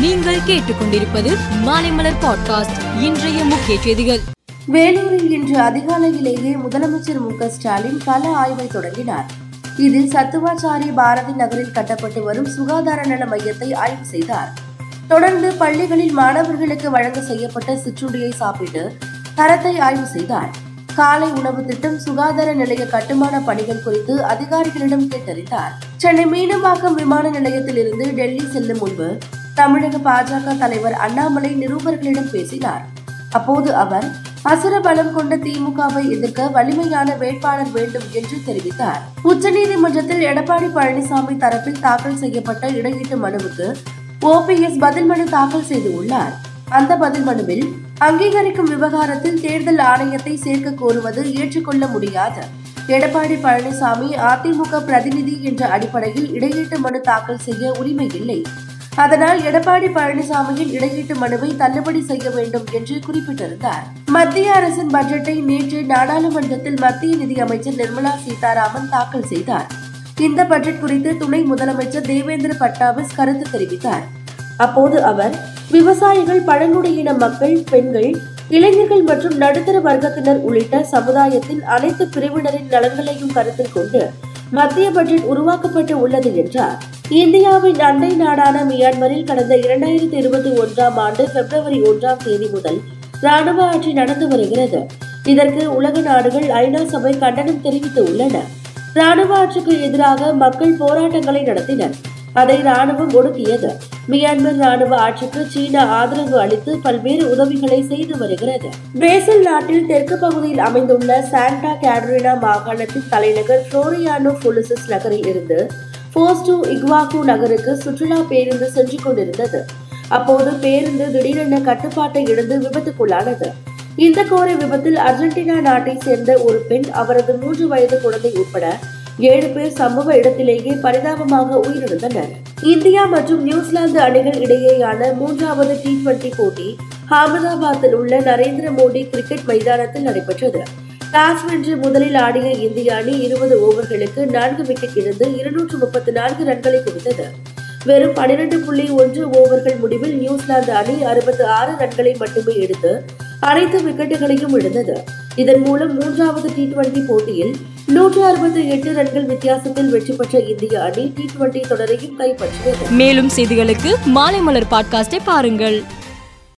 நீங்கள் கேட்டுக்கொண்டிருப்பது மாலைமலர் பாட்காஸ்ட் இன்றைய முக்கிய செய்திகள். வேலூரில் இன்று அதிகாலையிலேயே முதலமைச்சர் மு ஸ்டாலின் கள ஆய்வை தொடங்கினார். இதில் சத்துவாச்சாரி பாரதி நகரில் கட்டப்பட்டு வரும் சுகாதார நல மையத்தை ஆய்வு செய்தார். தொடர்ந்து பள்ளிகளில் மாணவர்களுக்கு வழங்க செய்யப்பட்ட சிற்றுண்டியை சாப்பிட்டு தரத்தை ஆய்வு செய்தார். காலை உணவு திட்டம் சுகாதார நிலைய கட்டுமான பணிகள் குறித்து அதிகாரிகளிடம் கேட்டறிந்தார். சென்னை மீனம்பாக்கம் விமான நிலையத்தில் இருந்து டெல்லி செல்லும் முன்பு தமிழக பாஜக தலைவர் அண்ணாமலை நிருபர்களிடம் பேசினார். அப்போது அவர் அசுர பலம் கொண்ட திமுகவை எதிர்க்க வலிமையான வேட்பாளர் வேண்டும் என்று தெரிவித்தார். உச்சநீதிமன்றத்தில் எடப்பாடி பழனிசாமி தரப்பில் தாக்கல் செய்யப்பட்ட இடையீட்டு மனுவுக்கு ஓபிஎஸ் பதில் மனு தாக்கல் செய்துள்ளார் அந்த பதில் மனுவில் அங்கீகரிக்கும் விவகாரத்தில் தேர்தல் ஆணையத்தை சேர்க்க கோருவது ஏற்றுக்கொள்ள முடியாது. எடப்பாடி பழனிசாமி அதிமுக பிரதிநிதி என்ற அடிப்படையில் இடையீட்டு மனு தாக்கல் செய்ய உரிமை இல்லை. அதனால் எடப்பாடி பழனிசாமியின் இடையீட்டு மனுவை தள்ளுபடி செய்ய வேண்டும் என்று குறிப்பிட்டிருந்தார். மத்திய அரசின் பட்ஜெட்டை நேற்று நாடாளுமன்றத்தில் மத்திய நிதியமைச்சர் நிர்மலா சீதாராமன் தாக்கல் செய்தார். இந்த பட்ஜெட் குறித்து துணை முதலமைச்சர் தேவேந்திர பட்னாவிஸ் கருத்து தெரிவித்தார். அப்போது அவர் விவசாயிகள் பழங்குடியின மக்கள் பெண்கள் இளைஞர்கள் மற்றும் நடுத்தர வர்க்கத்தினர் உள்ளிட்ட சமுதாயத்தின் அனைத்து பிரிவினரின் நலன்களையும் கருத்தில் கொண்டு மத்திய பட்ஜெட் உருவாக்கப்பட்டு உள்ளது என்றார். இந்தியாவின் அண்டை நாடான மியான்மரில் கடந்த இரண்டாயிரத்தி இருபத்தி ஒன்றாம் ஆண்டு பிப்ரவரி ஒன்றாம் தேதி முதல் ராணுவ ஆட்சி நடந்து வருகிறது. இதற்கு உலக நாடுகள் ஐநா சபை கண்டனம் தெரிவித்து உள்ளன. ராணுவ ஆட்சிக்கு எதிராக மக்கள் போராட்டங்களை நடத்தினர். அதை ராணுவம் ஒடுக்கியது. மியான்மர் ராணுவ ஆட்சிக்கு சீனா ஆதரவு அளித்து பல்வேறு உதவிகளை செய்து வருகிறது. பிரேசில் நாட்டில் தெற்கு பகுதியில் அமைந்துள்ள சாண்டா கேட்ரினா மாகாணத்தின் தலைநகர் புளோரியானோ புலிசஸ் நகரில் இருந்து போஸ்டோ இக்வாகு நகருக்கு சுற்றுலா பேருந்து சென்று கொண்டிருந்தது. அப்போது பேருந்து திடீரென கட்டுப்பாட்டை இழந்து விபத்துக்குள்ளானது. இந்த கோர விபத்தில் அர்ஜென்டினா நாட்டை சேர்ந்த ஒரு பெண் அவரது மூன்று வயது குழந்தை உட்பட ஏழு பேர் சம்பவ இடத்திலேயே பரிதாபமாக உயிரிழந்தனர். இந்தியா மற்றும் நியூசிலாந்து அணிகள் இடையேயான மூன்றாவது டி டுவெண்டி போட்டி அகமதாபாத்தில் உள்ள நரேந்திர மோடி கிரிக்கெட் மைதானத்தில் நடைபெற்றது. டாஸ் வென்று முதலில் ஆடிய இந்திய அணி இருபது ஓவர்களுக்கு நான்கு விக்கெட் இழந்து இருநூற்று முப்பத்தி நான்கு ரன்களை குவித்தது வெறும் பனிரெண்டு புள்ளி ஒன்று ஓவர்கள் முடிவில் நியூசிலாந்து அணி அறுபத்தி ஆறு ரன்களை மட்டுமே எடுத்து அனைத்து விக்கெட்டுகளையும் இழந்தது. இதன் மூலம் மூன்றாவது டி டுவெண்டி போட்டியில் நூற்றி அறுபத்தி எட்டு ரன்கள் வித்தியாசத்தில் வெற்றி பெற்ற இந்திய அணி டி டுவெண்டி தொடரையும் கைப்பற்றியது. மேலும் செய்திகளுக்கு மாலை மலர் பாட்காஸ்டை பாருங்கள்.